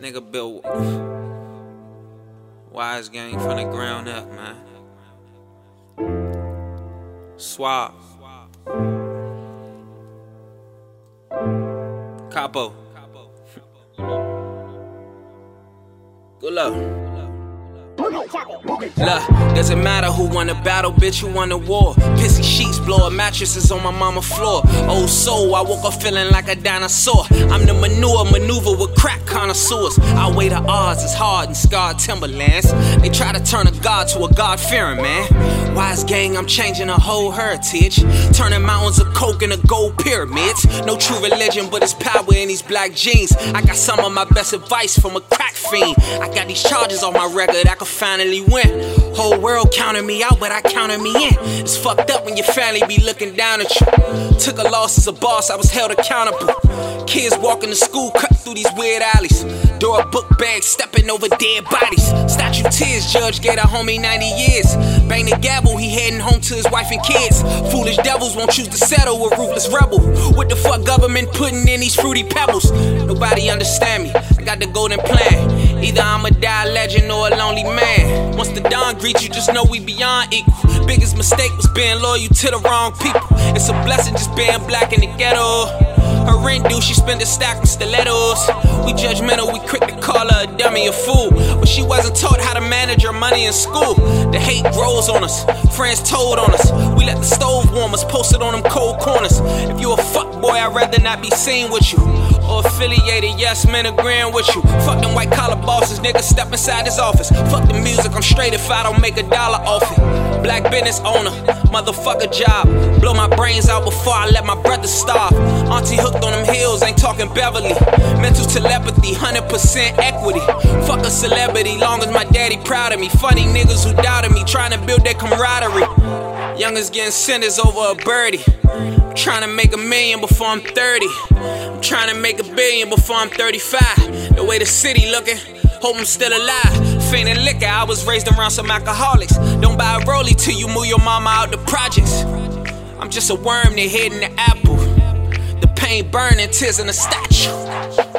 Nigga built Wise gang from the ground up, man. Swap. Capo. Good luck. Look, doesn't matter who won the battle, bitch, who won the war. Pissy sheets, blowing mattresses on my mama floor. Oh, Old soul, I woke up feeling like a dinosaur. I'm the manure maneuver with crack connoisseurs. I weigh the odds, as hard in scarred timberlands. They try to turn a god to a god fearing man. Wise gang, I'm changing a whole heritage. Turning mountains of coke into gold pyramids. No true religion, but it's power in these black jeans. I got some of my best advice from a crack fiend. I got these charges on my record, I could finally win. Whole world counted me out, but I counted me in. It's fucked up when your family be looking down at you. Took a loss as a boss, I was held accountable. Kids walking to school, cut through these weird alleys. Door book bag, stepping over dead bodies. Statue tears, judge gave a homie 90 years. Bang the gavel, he heading home to his wife and kids. Foolish devils won't choose to settle with ruthless rebel. What the fuck government putting in these fruity pebbles? Nobody understand me. I got the golden plan. Either I'm a die legend or a lonely man. Once the dawn greets you, just know we beyond equal. Biggest mistake was being loyal to the wrong people. It's a blessing just being black in the ghetto. Her rent due, she spent a stack on stilettos. We judgmental, we quick to call her a dummy, a fool. But she wasn't taught how to manage her money in school. The hate grows on us, friends told on us. We let the stove warm us, posted on them cold corners. If you a I'd rather not be seen with you. Or affiliated, yes, men agreeing with you. Fuck them white collar bosses, niggas step inside his office. Fuck the music, I'm straight if I don't make a dollar off it. Black business owner, motherfucker job. Blow my brains out before I let my brother starve. Auntie hooked on them hills, ain't talking Beverly. Mental telepathy, 100% equity. Fuck a celebrity, long as my daddy proud of me. Funny niggas who doubted me, trying to build their camaraderie. Youngest getting sentenced over a birdie. I'm trying to make a million before I'm 30. I'm trying to make a billion before I'm 35. The way the city looking, hope I'm still alive. Fainting liquor, I was raised around some alcoholics. Don't buy a rollie till you move your mama out the projects. I'm just a worm, that they hidden the apple. The pain burning, tears in a statue.